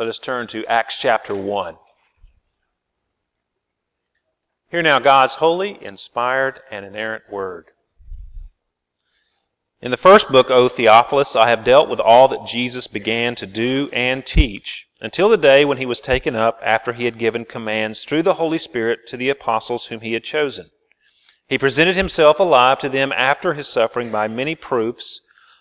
Let us turn to Acts chapter 1. Hear now God's holy, inspired, and inerrant word. In the first book, O Theophilus, I have dealt with all that Jesus began to do and teach until the day when he was taken up after he had given commands through the Holy Spirit to the apostles whom he had chosen. He presented himself alive to them after his suffering by many proofs,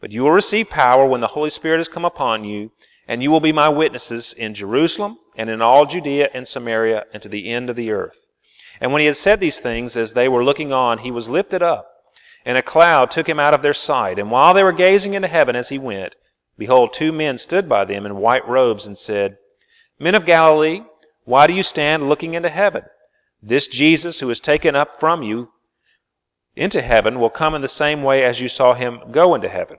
but you will receive power when the Holy Spirit has come upon you, and you will be my witnesses in Jerusalem and in all Judea and Samaria and to the end of the earth. And when he had said these things, as they were looking on, he was lifted up, and a cloud took him out of their sight. And while they were gazing into heaven as he went, behold, two men stood by them in white robes, and said, Men of Galilee, why do you stand looking into heaven? This Jesus who is taken up from you into heaven will come in the same way as you saw him go into heaven.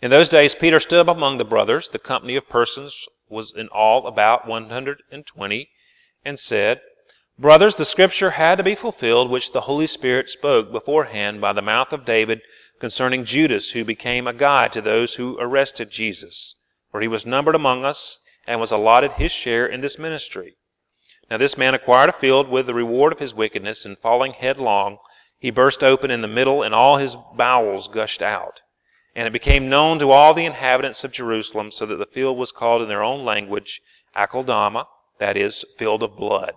In those days Peter stood up among the brothers, the company of persons was in all about 120, and said, Brothers, the scripture had to be fulfilled which the Holy Spirit spoke beforehand by the mouth of David concerning Judas, who became a guide to those who arrested Jesus. For he was numbered among us and was allotted his share in this ministry. Now this man acquired a field with the reward of his wickedness, and falling headlong, he burst open in the middle, and all his bowels gushed out. And it became known to all the inhabitants of Jerusalem, so that the field was called in their own language Akeldama, that is, field of blood.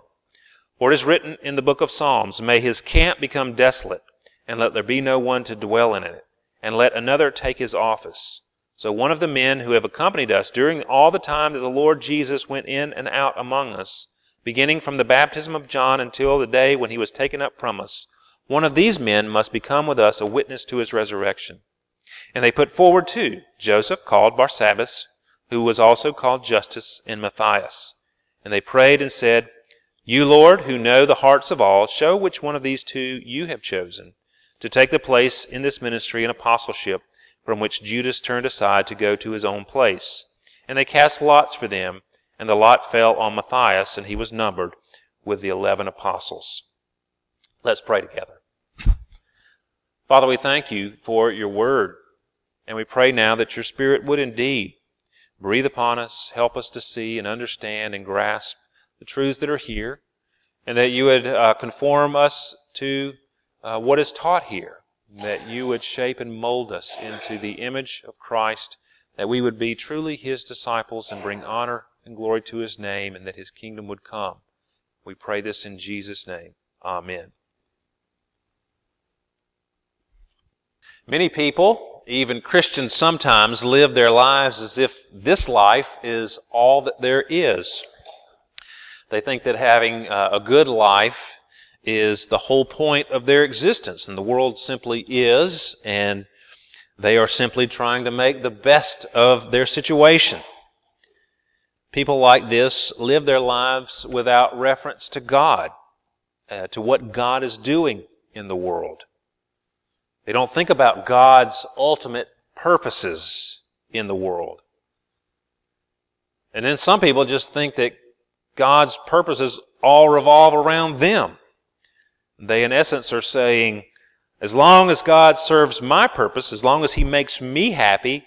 For it is written in the book of Psalms, May his camp become desolate, and let there be no one to dwell in it, and let another take his office. So one of the men who have accompanied us during all the time that the Lord Jesus went in and out among us, beginning from the baptism of John until the day when he was taken up from us, one of these men must become with us a witness to his resurrection. And they put forward two, Joseph, called Barsabbas, who was also called Justus, and Matthias. And they prayed and said, you, Lord, who know the hearts of all, show which one of these two you have chosen to take the place in this ministry and apostleship from which Judas turned aside to go to his own place. And they cast lots for them, and the lot fell on Matthias, and he was numbered with the eleven apostles. Let's pray together. Father, we thank you for your word, and we pray now that your Spirit would indeed breathe upon us, help us to see and understand and grasp the truths that are here, and that you would uh, conform us to uh, what is taught here, that you would shape and mold us into the image of Christ, that we would be truly his disciples and bring honor and glory to his name, and that his kingdom would come. We pray this in Jesus' name. Amen. Many people, even Christians sometimes, live their lives as if this life is all that there is. They think that having uh, a good life is the whole point of their existence, and the world simply is, and they are simply trying to make the best of their situation. People like this live their lives without reference to God, uh, to what God is doing in the world. They don't think about God's ultimate purposes in the world. And then some people just think that God's purposes all revolve around them. They, in essence, are saying, as long as God serves my purpose, as long as He makes me happy,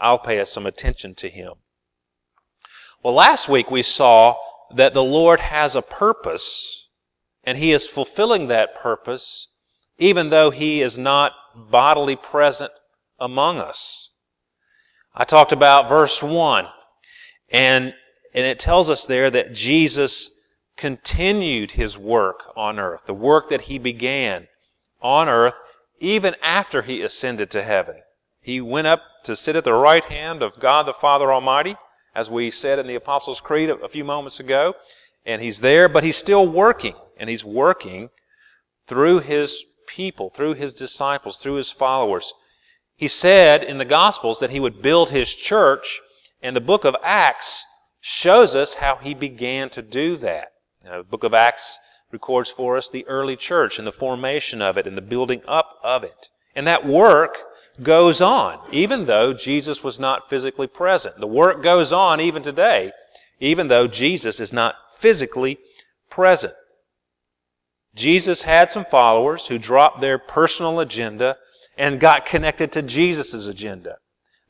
I'll pay some attention to Him. Well, last week we saw that the Lord has a purpose, and He is fulfilling that purpose even though He is not bodily present among us. I talked about verse 1, and and it tells us there that Jesus continued his work on earth, the work that he began on earth even after he ascended to heaven. He went up to sit at the right hand of God the Father Almighty, as we said in the Apostles' Creed a few moments ago, and he's there, but he's still working, and he's working through his people, through his disciples, through his followers. He said in the Gospels that he would build his church, and the book of Acts shows us how he began to do that. the book of Acts records for us the early church and the formation of it and the building up of it. And that work goes on, even though Jesus was not physically present. The work goes on even today, even though Jesus is not physically present. Jesus had some followers who dropped their personal agenda and got connected to Jesus' agenda.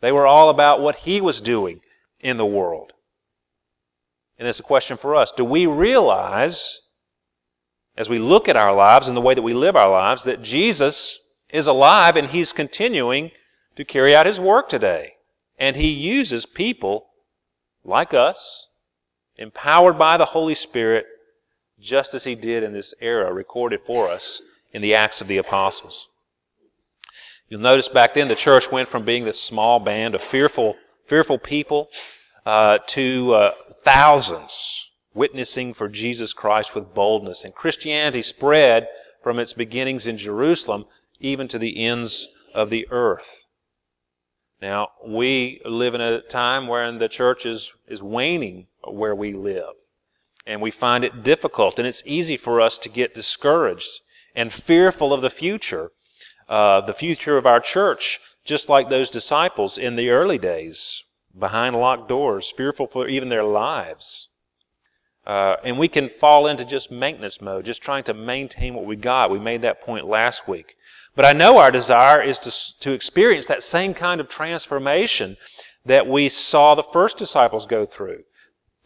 They were all about what he was doing in the world. And it's a question for us. Do we realize, as we look at our lives and the way that we live our lives, that Jesus is alive and he's continuing to carry out his work today? And he uses people like us, empowered by the Holy Spirit, just as he did in this era recorded for us in the Acts of the Apostles. You'll notice back then the church went from being this small band of fearful, fearful people uh, to uh, thousands witnessing for Jesus Christ with boldness. And Christianity spread from its beginnings in Jerusalem even to the ends of the earth. Now, we live in a time wherein the church is, is waning where we live. And we find it difficult, and it's easy for us to get discouraged and fearful of the future, uh, the future of our church, just like those disciples in the early days behind locked doors, fearful for even their lives. Uh, and we can fall into just maintenance mode, just trying to maintain what we got. We made that point last week. But I know our desire is to, to experience that same kind of transformation that we saw the first disciples go through.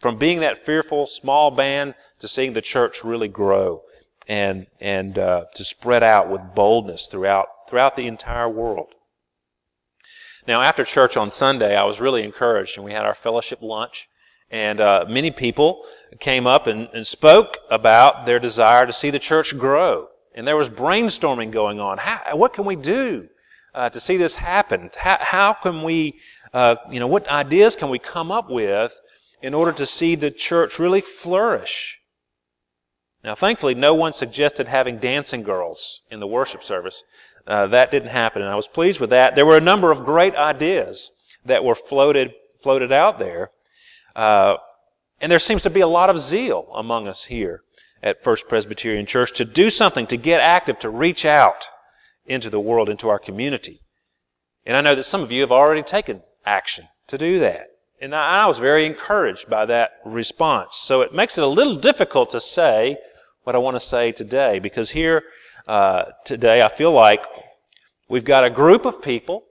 From being that fearful small band to seeing the church really grow and, and uh, to spread out with boldness throughout, throughout the entire world. Now, after church on Sunday, I was really encouraged, and we had our fellowship lunch. And uh, many people came up and, and, spoke about their desire to see the church grow. And there was brainstorming going on. How, what can we do uh, to see this happen? How, how can we, uh, you know, what ideas can we come up with in order to see the church really flourish? Now, thankfully, no one suggested having dancing girls in the worship service. Uh, that didn't happen, and I was pleased with that. There were a number of great ideas that were floated floated out there, uh, and there seems to be a lot of zeal among us here at First Presbyterian Church to do something, to get active, to reach out into the world, into our community. And I know that some of you have already taken action to do that. And I was very encouraged by that response. So it makes it a little difficult to say what I want to say today because here uh, today, I feel like we've got a group of people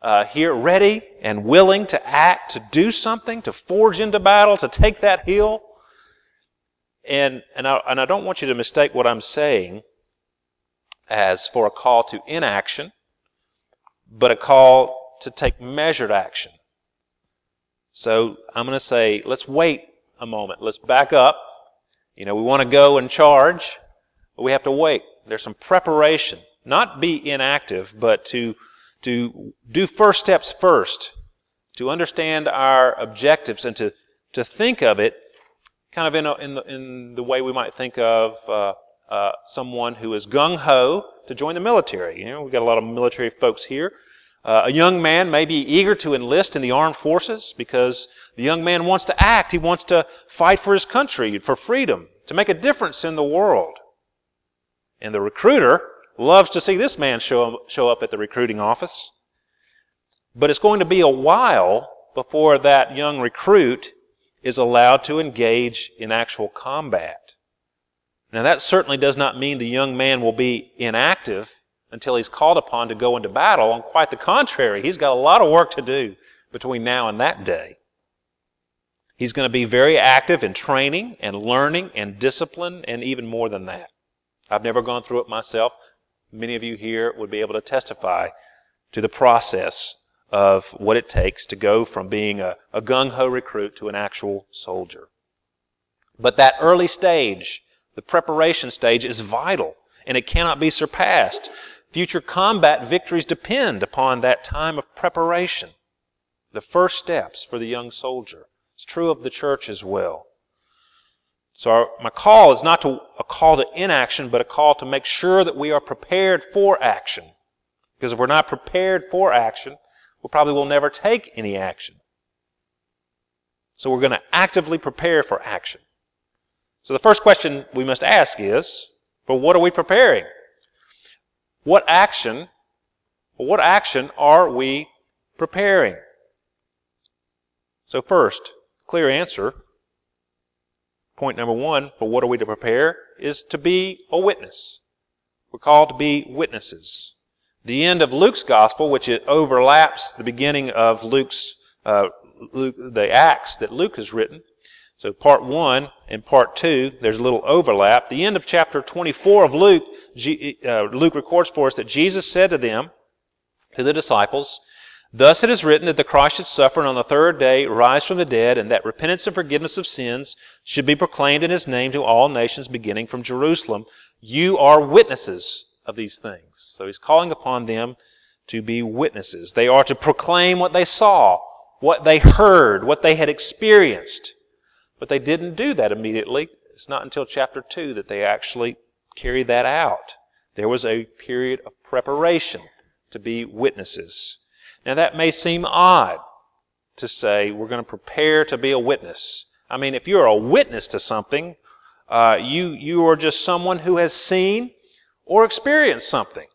uh, here ready and willing to act, to do something, to forge into battle, to take that hill. And, and, I, and I don't want you to mistake what I'm saying as for a call to inaction, but a call to take measured action. So I'm going to say, let's wait a moment. Let's back up. You know, we want to go and charge, but we have to wait. There's some preparation. Not be inactive, but to, to do first steps first, to understand our objectives and to, to think of it kind of in, a, in, the, in the way we might think of uh, uh, someone who is gung ho to join the military. You know, we've got a lot of military folks here. Uh, a young man may be eager to enlist in the armed forces because the young man wants to act. He wants to fight for his country, for freedom, to make a difference in the world. And the recruiter loves to see this man show, show up at the recruiting office. But it's going to be a while before that young recruit is allowed to engage in actual combat. Now, that certainly does not mean the young man will be inactive until he's called upon to go into battle. On quite the contrary, he's got a lot of work to do between now and that day. He's going to be very active in training and learning and discipline and even more than that. I've never gone through it myself. Many of you here would be able to testify to the process of what it takes to go from being a, a gung ho recruit to an actual soldier. But that early stage, the preparation stage, is vital and it cannot be surpassed. Future combat victories depend upon that time of preparation. The first steps for the young soldier. It's true of the church as well. So our, my call is not to, a call to inaction, but a call to make sure that we are prepared for action. Because if we're not prepared for action, we probably will never take any action. So we're going to actively prepare for action. So the first question we must ask is, for what are we preparing? What action, what action are we preparing? So first, clear answer. Point number one, for what are we to prepare, is to be a witness. We're called to be witnesses. The end of Luke's gospel, which it overlaps the beginning of Luke's uh, Luke, the Acts that Luke has written, so part 1 and part 2, there's a little overlap. The end of chapter 24 of Luke, uh, Luke records for us that Jesus said to them, to the disciples, Thus it is written that the Christ should suffer and on the third day rise from the dead, and that repentance and forgiveness of sins should be proclaimed in his name to all nations beginning from Jerusalem. You are witnesses of these things. So he's calling upon them to be witnesses. They are to proclaim what they saw, what they heard, what they had experienced. But they didn't do that immediately. It's not until chapter 2 that they actually carry that out. There was a period of preparation to be witnesses. Now, that may seem odd to say we're going to prepare to be a witness. I mean, if you're a witness to something, uh, you, you are just someone who has seen or experienced something.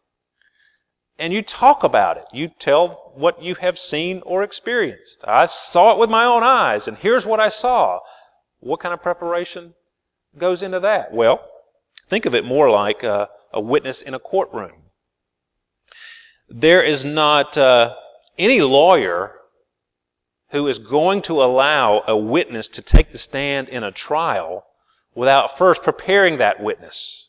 And you talk about it. You tell what you have seen or experienced. I saw it with my own eyes, and here's what I saw. What kind of preparation goes into that? Well, think of it more like a, a witness in a courtroom. There is not uh, any lawyer who is going to allow a witness to take the stand in a trial without first preparing that witness.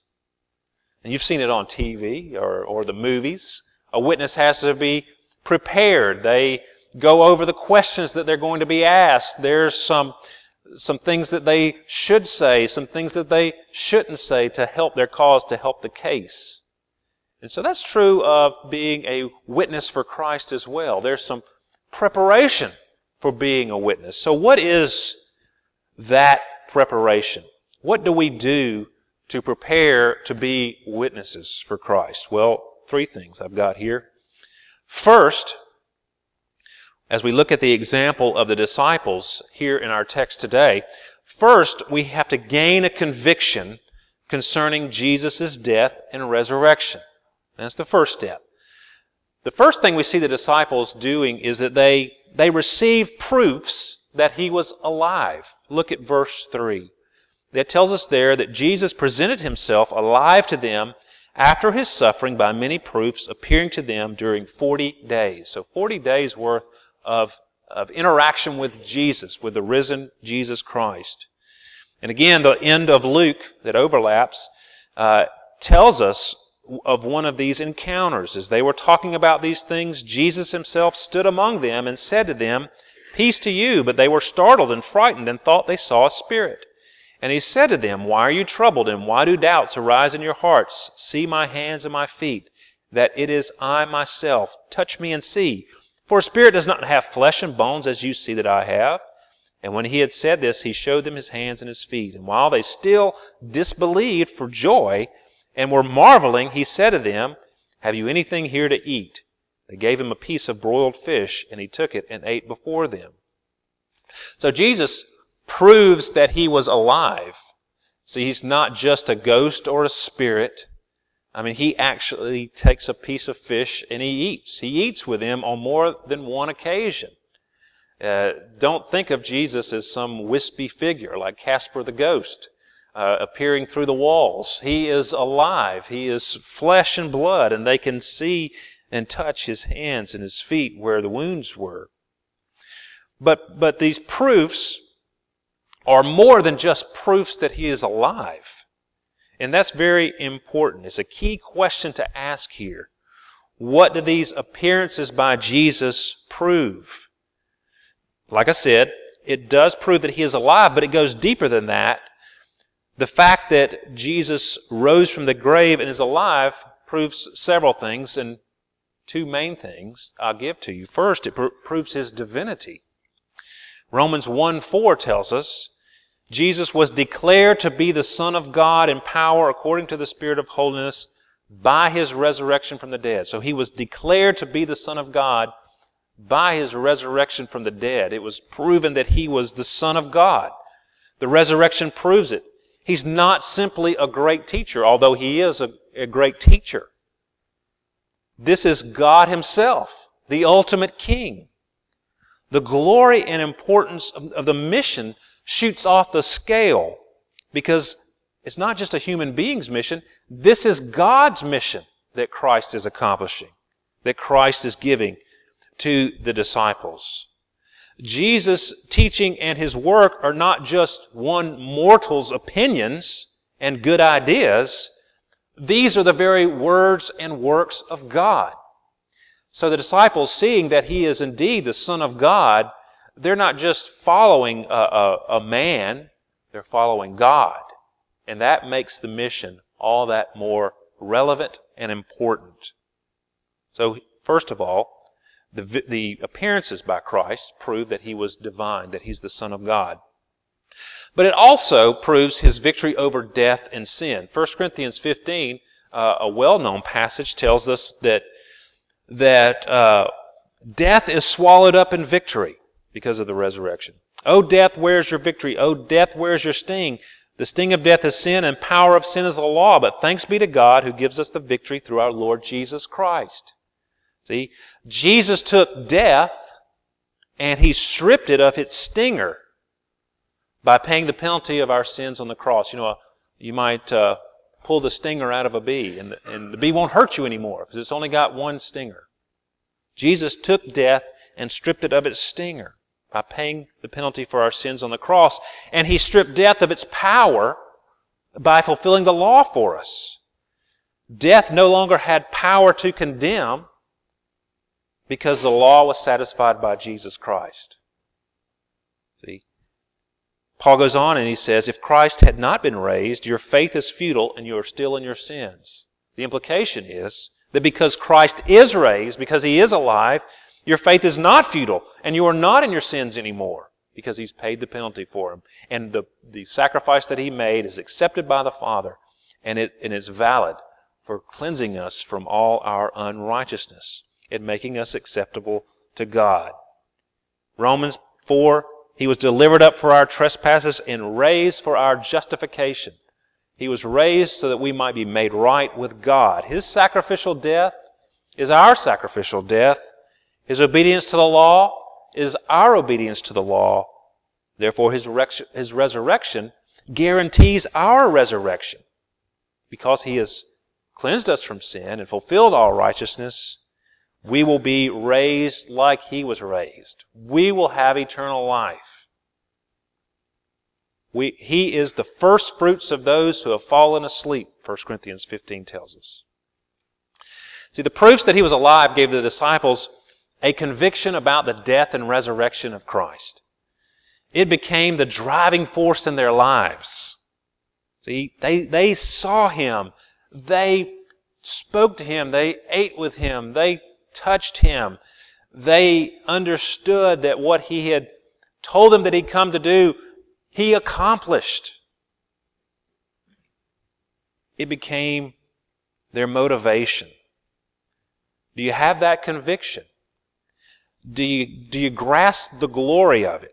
And you've seen it on TV or, or the movies. A witness has to be prepared. They go over the questions that they're going to be asked. There's some some things that they should say, some things that they shouldn't say to help their cause, to help the case. And so that's true of being a witness for Christ as well. There's some preparation for being a witness. So, what is that preparation? What do we do to prepare to be witnesses for Christ? Well, three things I've got here. First, as we look at the example of the disciples here in our text today, first we have to gain a conviction concerning Jesus' death and resurrection. That's the first step. The first thing we see the disciples doing is that they, they receive proofs that he was alive. Look at verse 3. That tells us there that Jesus presented himself alive to them after his suffering by many proofs, appearing to them during 40 days. So 40 days worth of, of interaction with Jesus, with the risen Jesus Christ. And again, the end of Luke that overlaps uh, tells us of one of these encounters. As they were talking about these things, Jesus himself stood among them and said to them, Peace to you. But they were startled and frightened and thought they saw a spirit. And he said to them, Why are you troubled, and why do doubts arise in your hearts? See my hands and my feet, that it is I myself. Touch me and see. For a spirit does not have flesh and bones as you see that I have. And when he had said this, he showed them his hands and his feet. And while they still disbelieved for joy and were marveling, he said to them, Have you anything here to eat? They gave him a piece of broiled fish, and he took it and ate before them. So Jesus proves that he was alive. See, he's not just a ghost or a spirit. I mean, he actually takes a piece of fish and he eats. He eats with them on more than one occasion. Uh, don't think of Jesus as some wispy figure like Casper the ghost uh, appearing through the walls. He is alive. He is flesh and blood, and they can see and touch his hands and his feet where the wounds were. But, but these proofs are more than just proofs that he is alive. And that's very important. It's a key question to ask here. What do these appearances by Jesus prove? Like I said, it does prove that he is alive, but it goes deeper than that. The fact that Jesus rose from the grave and is alive proves several things, and two main things I'll give to you. First, it pr- proves his divinity. Romans 1 4 tells us Jesus was declared to be the Son of God in power according to the Spirit of holiness by his resurrection from the dead. So he was declared to be the Son of God by his resurrection from the dead. It was proven that he was the Son of God. The resurrection proves it. He's not simply a great teacher, although he is a, a great teacher. This is God Himself, the ultimate King. The glory and importance of, of the mission shoots off the scale because it's not just a human being's mission, this is God's mission that Christ is accomplishing, that Christ is giving to the disciples. Jesus' teaching and his work are not just one mortal's opinions and good ideas. These are the very words and works of God. So the disciples, seeing that he is indeed the Son of God, they're not just following a, a, a man, they're following God. And that makes the mission all that more relevant and important. So, first of all, the, the appearances by Christ prove that he was divine, that he's the Son of God. But it also proves his victory over death and sin. 1 Corinthians 15, uh, a well known passage, tells us that, that uh, death is swallowed up in victory because of the resurrection. O death, where's your victory? O death, where's your sting? The sting of death is sin, and power of sin is the law. But thanks be to God who gives us the victory through our Lord Jesus Christ. See, Jesus took death and he stripped it of its stinger by paying the penalty of our sins on the cross. You know, you might uh, pull the stinger out of a bee, and the, and the bee won't hurt you anymore because it's only got one stinger. Jesus took death and stripped it of its stinger by paying the penalty for our sins on the cross, and he stripped death of its power by fulfilling the law for us. Death no longer had power to condemn because the law was satisfied by Jesus Christ. See? Paul goes on and he says, If Christ had not been raised, your faith is futile and you are still in your sins. The implication is that because Christ is raised, because he is alive, your faith is not futile and you are not in your sins anymore because he's paid the penalty for them. And the, the sacrifice that he made is accepted by the Father and it and is valid for cleansing us from all our unrighteousness and making us acceptable to God. Romans 4 He was delivered up for our trespasses and raised for our justification. He was raised so that we might be made right with God. His sacrificial death is our sacrificial death. His obedience to the law is our obedience to the law. Therefore, his, his resurrection guarantees our resurrection. Because he has cleansed us from sin and fulfilled all righteousness, we will be raised like he was raised. We will have eternal life. We, he is the first fruits of those who have fallen asleep, 1 Corinthians 15 tells us. See, the proofs that he was alive gave the disciples a conviction about the death and resurrection of Christ. It became the driving force in their lives. See, they, they saw him. They spoke to him. They ate with him. They touched him. They understood that what he had told them that he'd come to do, he accomplished. It became their motivation. Do you have that conviction? Do you, do you grasp the glory of it?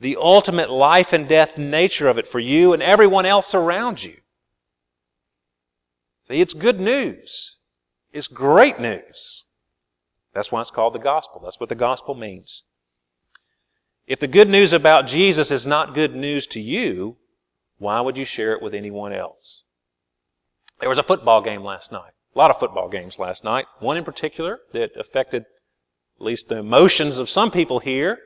The ultimate life and death nature of it for you and everyone else around you. See, it's good news. It's great news. That's why it's called the gospel. That's what the gospel means. If the good news about Jesus is not good news to you, why would you share it with anyone else? There was a football game last night. A lot of football games last night. One in particular that affected at least the emotions of some people here.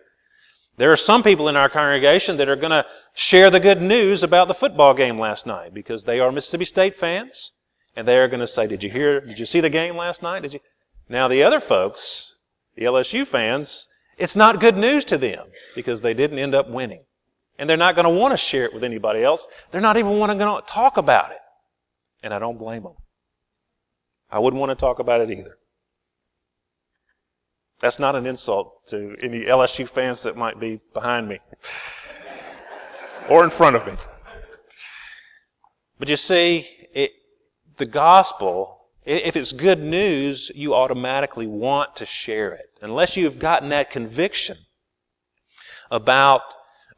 There are some people in our congregation that are going to share the good news about the football game last night because they are Mississippi State fans and they are going to say, "Did you hear? Did you see the game last night? Did you?" Now the other folks, the LSU fans, it's not good news to them because they didn't end up winning. And they're not going to want to share it with anybody else. They're not even going to talk about it. And I don't blame them. I wouldn't want to talk about it either. That's not an insult to any LSU fans that might be behind me or in front of me. But you see, it, the gospel, if it's good news, you automatically want to share it. Unless you've gotten that conviction about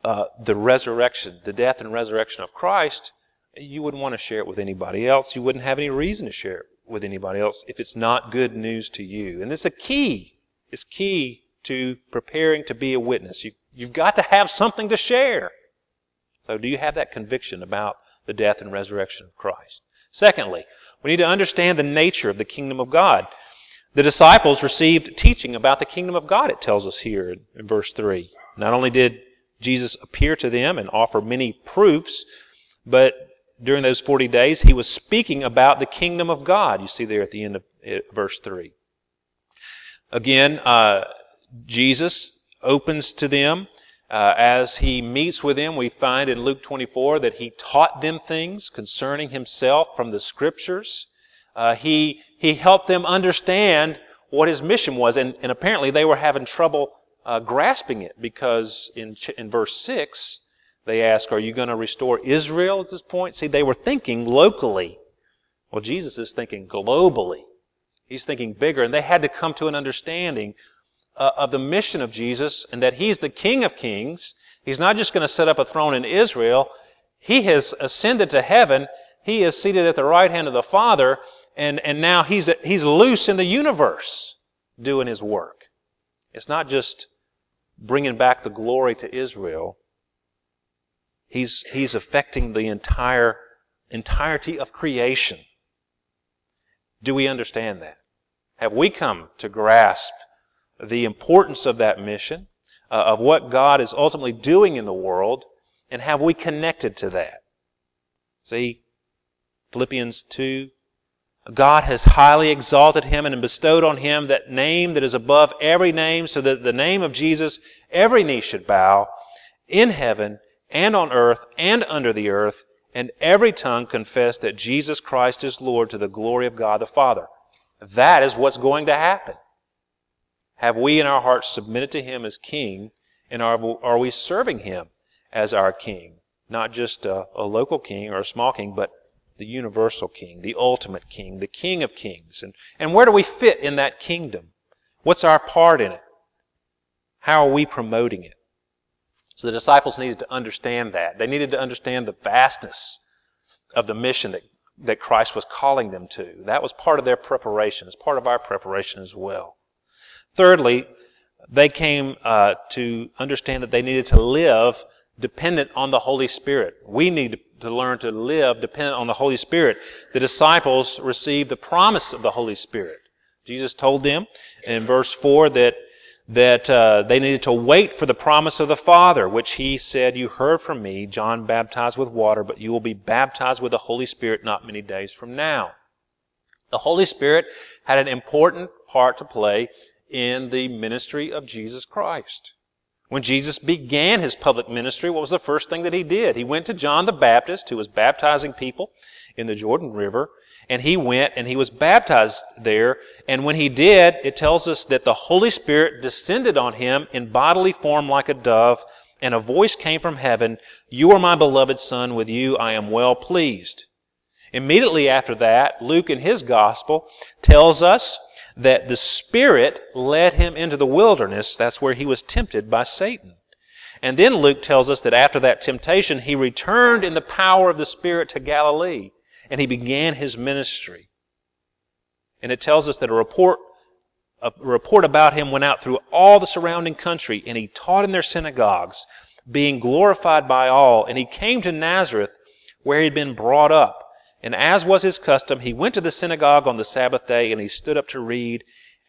uh, the resurrection, the death and resurrection of Christ, you wouldn't want to share it with anybody else. You wouldn't have any reason to share it with anybody else if it's not good news to you. And it's a key. It's key to preparing to be a witness. You, you've got to have something to share. So, do you have that conviction about the death and resurrection of Christ? Secondly, we need to understand the nature of the kingdom of God. The disciples received teaching about the kingdom of God, it tells us here in verse 3. Not only did Jesus appear to them and offer many proofs, but during those 40 days, he was speaking about the kingdom of God. You see there at the end of verse 3. Again, uh, Jesus opens to them. Uh, as he meets with them, we find in Luke 24 that he taught them things concerning himself from the scriptures. Uh, he, he helped them understand what his mission was, and, and apparently they were having trouble uh, grasping it because in, in verse 6, they ask, Are you going to restore Israel at this point? See, they were thinking locally. Well, Jesus is thinking globally. He's thinking bigger, and they had to come to an understanding uh, of the mission of Jesus and that He's the King of Kings. He's not just going to set up a throne in Israel. He has ascended to heaven. He is seated at the right hand of the Father, and, and now he's, he's loose in the universe doing His work. It's not just bringing back the glory to Israel. He's, he's affecting the entire entirety of creation. Do we understand that? Have we come to grasp the importance of that mission, uh, of what God is ultimately doing in the world, and have we connected to that? See, Philippians 2 God has highly exalted him and bestowed on him that name that is above every name, so that the name of Jesus every knee should bow in heaven and on earth and under the earth, and every tongue confess that Jesus Christ is Lord to the glory of God the Father. That is what's going to happen. Have we in our hearts submitted to Him as King, and are, are we serving Him as our King? Not just a, a local king or a small king, but the universal King, the ultimate King, the King of kings. And, and where do we fit in that kingdom? What's our part in it? How are we promoting it? So the disciples needed to understand that. They needed to understand the vastness of the mission that, that Christ was calling them to. That was part of their preparation. It's part of our preparation as well. Thirdly, they came uh, to understand that they needed to live dependent on the Holy Spirit. We need to learn to live dependent on the Holy Spirit. The disciples received the promise of the Holy Spirit. Jesus told them in verse 4 that that uh, they needed to wait for the promise of the Father, which he said, You heard from me, John baptized with water, but you will be baptized with the Holy Spirit not many days from now. The Holy Spirit had an important part to play in the ministry of Jesus Christ. When Jesus began his public ministry, what was the first thing that he did? He went to John the Baptist, who was baptizing people in the Jordan River, and he went and he was baptized there. And when he did, it tells us that the Holy Spirit descended on him in bodily form like a dove, and a voice came from heaven You are my beloved Son, with you I am well pleased. Immediately after that, Luke in his gospel tells us that the Spirit led him into the wilderness. That's where he was tempted by Satan. And then Luke tells us that after that temptation, he returned in the power of the Spirit to Galilee and he began his ministry. And it tells us that a report, a report about him went out through all the surrounding country, and he taught in their synagogues, being glorified by all. And he came to Nazareth, where he had been brought up. And as was his custom, he went to the synagogue on the Sabbath day, and he stood up to read.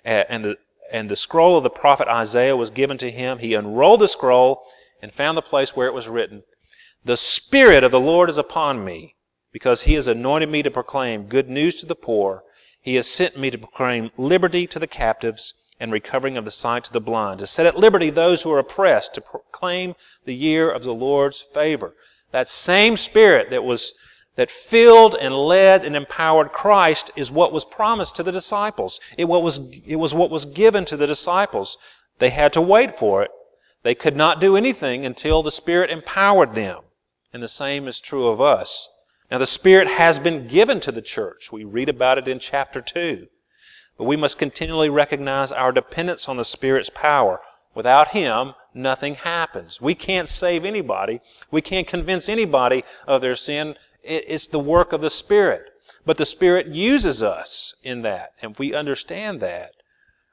Uh, and the, and the scroll of the prophet Isaiah was given to him. He unrolled the scroll and found the place where it was written, The Spirit of the Lord is upon me because he has anointed me to proclaim good news to the poor. He has sent me to proclaim liberty to the captives and recovering of the sight to the blind, to set at liberty those who are oppressed, to proclaim the year of the Lord's favor. That same Spirit that was that filled and led and empowered Christ is what was promised to the disciples. It, what was, it was what was given to the disciples. They had to wait for it. They could not do anything until the Spirit empowered them. And the same is true of us. Now, the Spirit has been given to the church. We read about it in chapter 2. But we must continually recognize our dependence on the Spirit's power. Without Him, nothing happens. We can't save anybody. We can't convince anybody of their sin. It's the work of the Spirit. But the Spirit uses us in that. And if we understand that,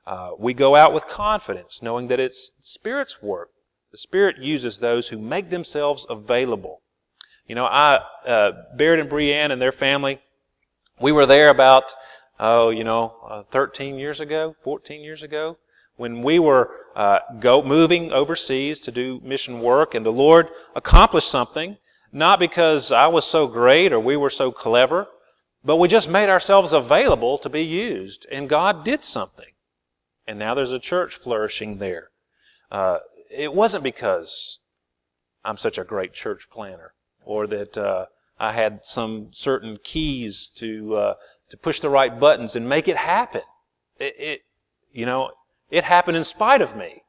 uh, we go out with confidence, knowing that it's the Spirit's work. The Spirit uses those who make themselves available. You know, I, uh, Baird and Brienne and their family, we were there about, oh, you know, uh, 13 years ago, 14 years ago, when we were uh, go moving overseas to do mission work, and the Lord accomplished something, not because I was so great or we were so clever, but we just made ourselves available to be used, and God did something. And now there's a church flourishing there. Uh, it wasn't because I'm such a great church planner or that uh, I had some certain keys to uh, to push the right buttons and make it happen. It, it, you know, it happened in spite of me.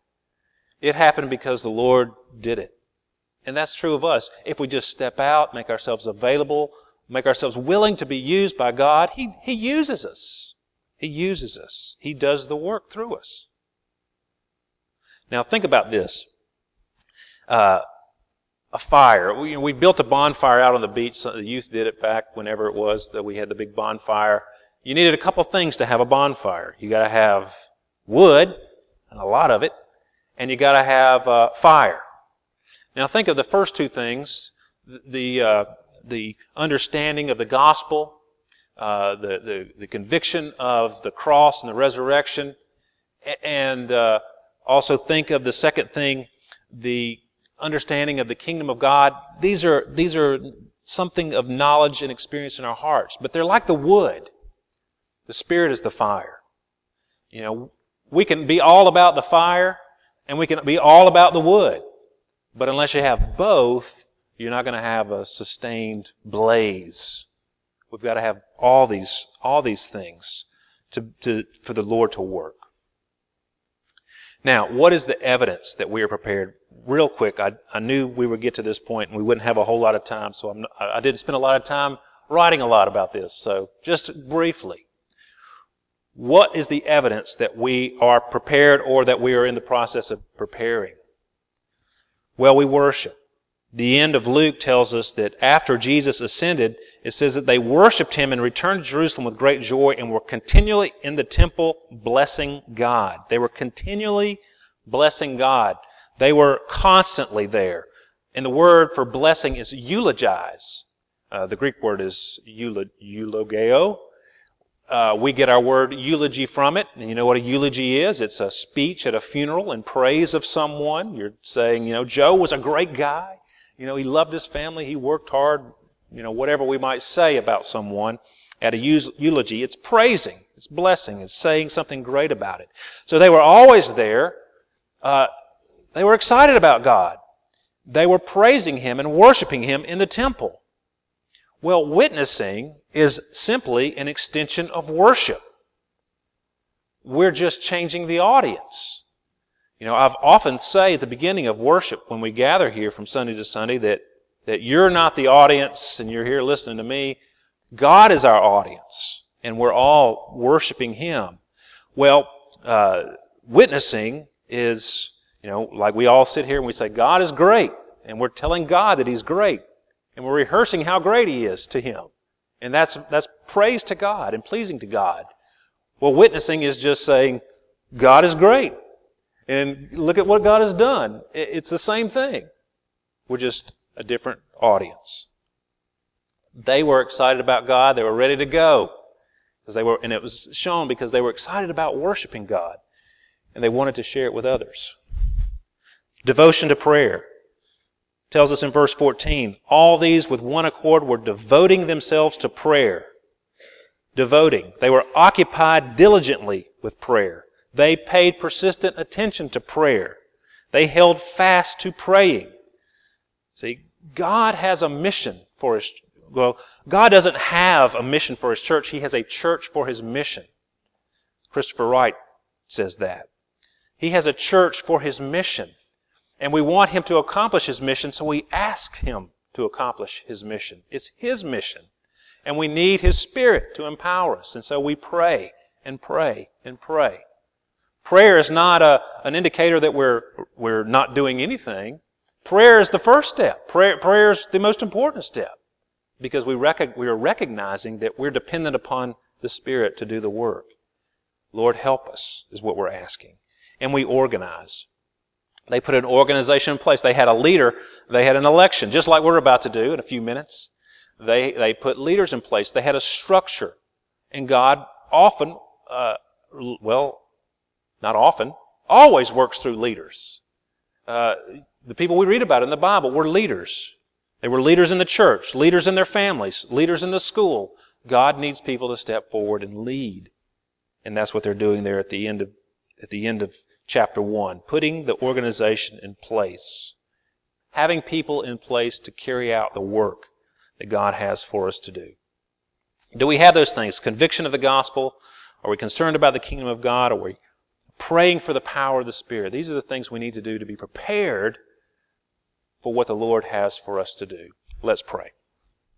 It happened because the Lord did it. And that's true of us. If we just step out, make ourselves available, make ourselves willing to be used by God, He, he uses us. He uses us. He does the work through us. Now think about this. Uh, a fire. We, we built a bonfire out on the beach. The youth did it back whenever it was that we had the big bonfire. You needed a couple things to have a bonfire. You got to have wood, and a lot of it, and you got to have uh, fire. Now think of the first two things: the uh, the understanding of the gospel, uh, the, the the conviction of the cross and the resurrection, and uh, also think of the second thing, the understanding of the kingdom of God, these are, these are something of knowledge and experience in our hearts. But they're like the wood. The Spirit is the fire. You know, we can be all about the fire and we can be all about the wood. But unless you have both, you're not going to have a sustained blaze. We've got to have all these, all these things to, to, for the Lord to work. Now, what is the evidence that we are prepared? Real quick, I, I knew we would get to this point and we wouldn't have a whole lot of time, so I'm, I didn't spend a lot of time writing a lot about this. So, just briefly, what is the evidence that we are prepared or that we are in the process of preparing? Well, we worship. The end of Luke tells us that after Jesus ascended, it says that they worshiped him and returned to Jerusalem with great joy and were continually in the temple blessing God. They were continually blessing God. They were constantly there. And the word for blessing is eulogize. Uh, the Greek word is eulogeo. Uh, we get our word eulogy from it. And you know what a eulogy is? It's a speech at a funeral in praise of someone. You're saying, you know, Joe was a great guy. You know, he loved his family, he worked hard, you know, whatever we might say about someone at a eulogy, it's praising, it's blessing, it's saying something great about it. So they were always there. Uh, they were excited about God. They were praising Him and worshiping Him in the temple. Well, witnessing is simply an extension of worship. We're just changing the audience. You know, I've often say at the beginning of worship when we gather here from Sunday to Sunday that, that you're not the audience and you're here listening to me. God is our audience, and we're all worshiping Him. Well, uh, witnessing is, you know, like we all sit here and we say, God is great, and we're telling God that He's great, and we're rehearsing how great He is to Him. And that's, that's praise to God and pleasing to God. Well, witnessing is just saying, God is great. And look at what God has done. It's the same thing. We're just a different audience. They were excited about God. They were ready to go. Because they were, and it was shown because they were excited about worshiping God. And they wanted to share it with others. Devotion to prayer tells us in verse 14 all these with one accord were devoting themselves to prayer. Devoting. They were occupied diligently with prayer. They paid persistent attention to prayer. They held fast to praying. See, God has a mission for His well, God doesn't have a mission for His church. He has a church for His mission. Christopher Wright says that. He has a church for His mission. And we want Him to accomplish His mission, so we ask Him to accomplish His mission. It's His mission. And we need His Spirit to empower us. And so we pray and pray and pray. Prayer is not a, an indicator that we're, we're not doing anything. Prayer is the first step. Prayer, prayer is the most important step because we, we are recognizing that we're dependent upon the Spirit to do the work. Lord, help us, is what we're asking. And we organize. They put an organization in place. They had a leader. They had an election, just like we're about to do in a few minutes. They, they put leaders in place. They had a structure. And God often, uh, well, not often, always works through leaders. Uh, the people we read about in the Bible were leaders. They were leaders in the church, leaders in their families, leaders in the school. God needs people to step forward and lead. And that's what they're doing there at the end of, at the end of chapter 1, putting the organization in place. Having people in place to carry out the work that God has for us to do. Do we have those things? Conviction of the gospel? Are we concerned about the kingdom of God? Are we praying for the power of the Spirit? These are the things we need to do to be prepared for what the Lord has for us to do. Let's pray.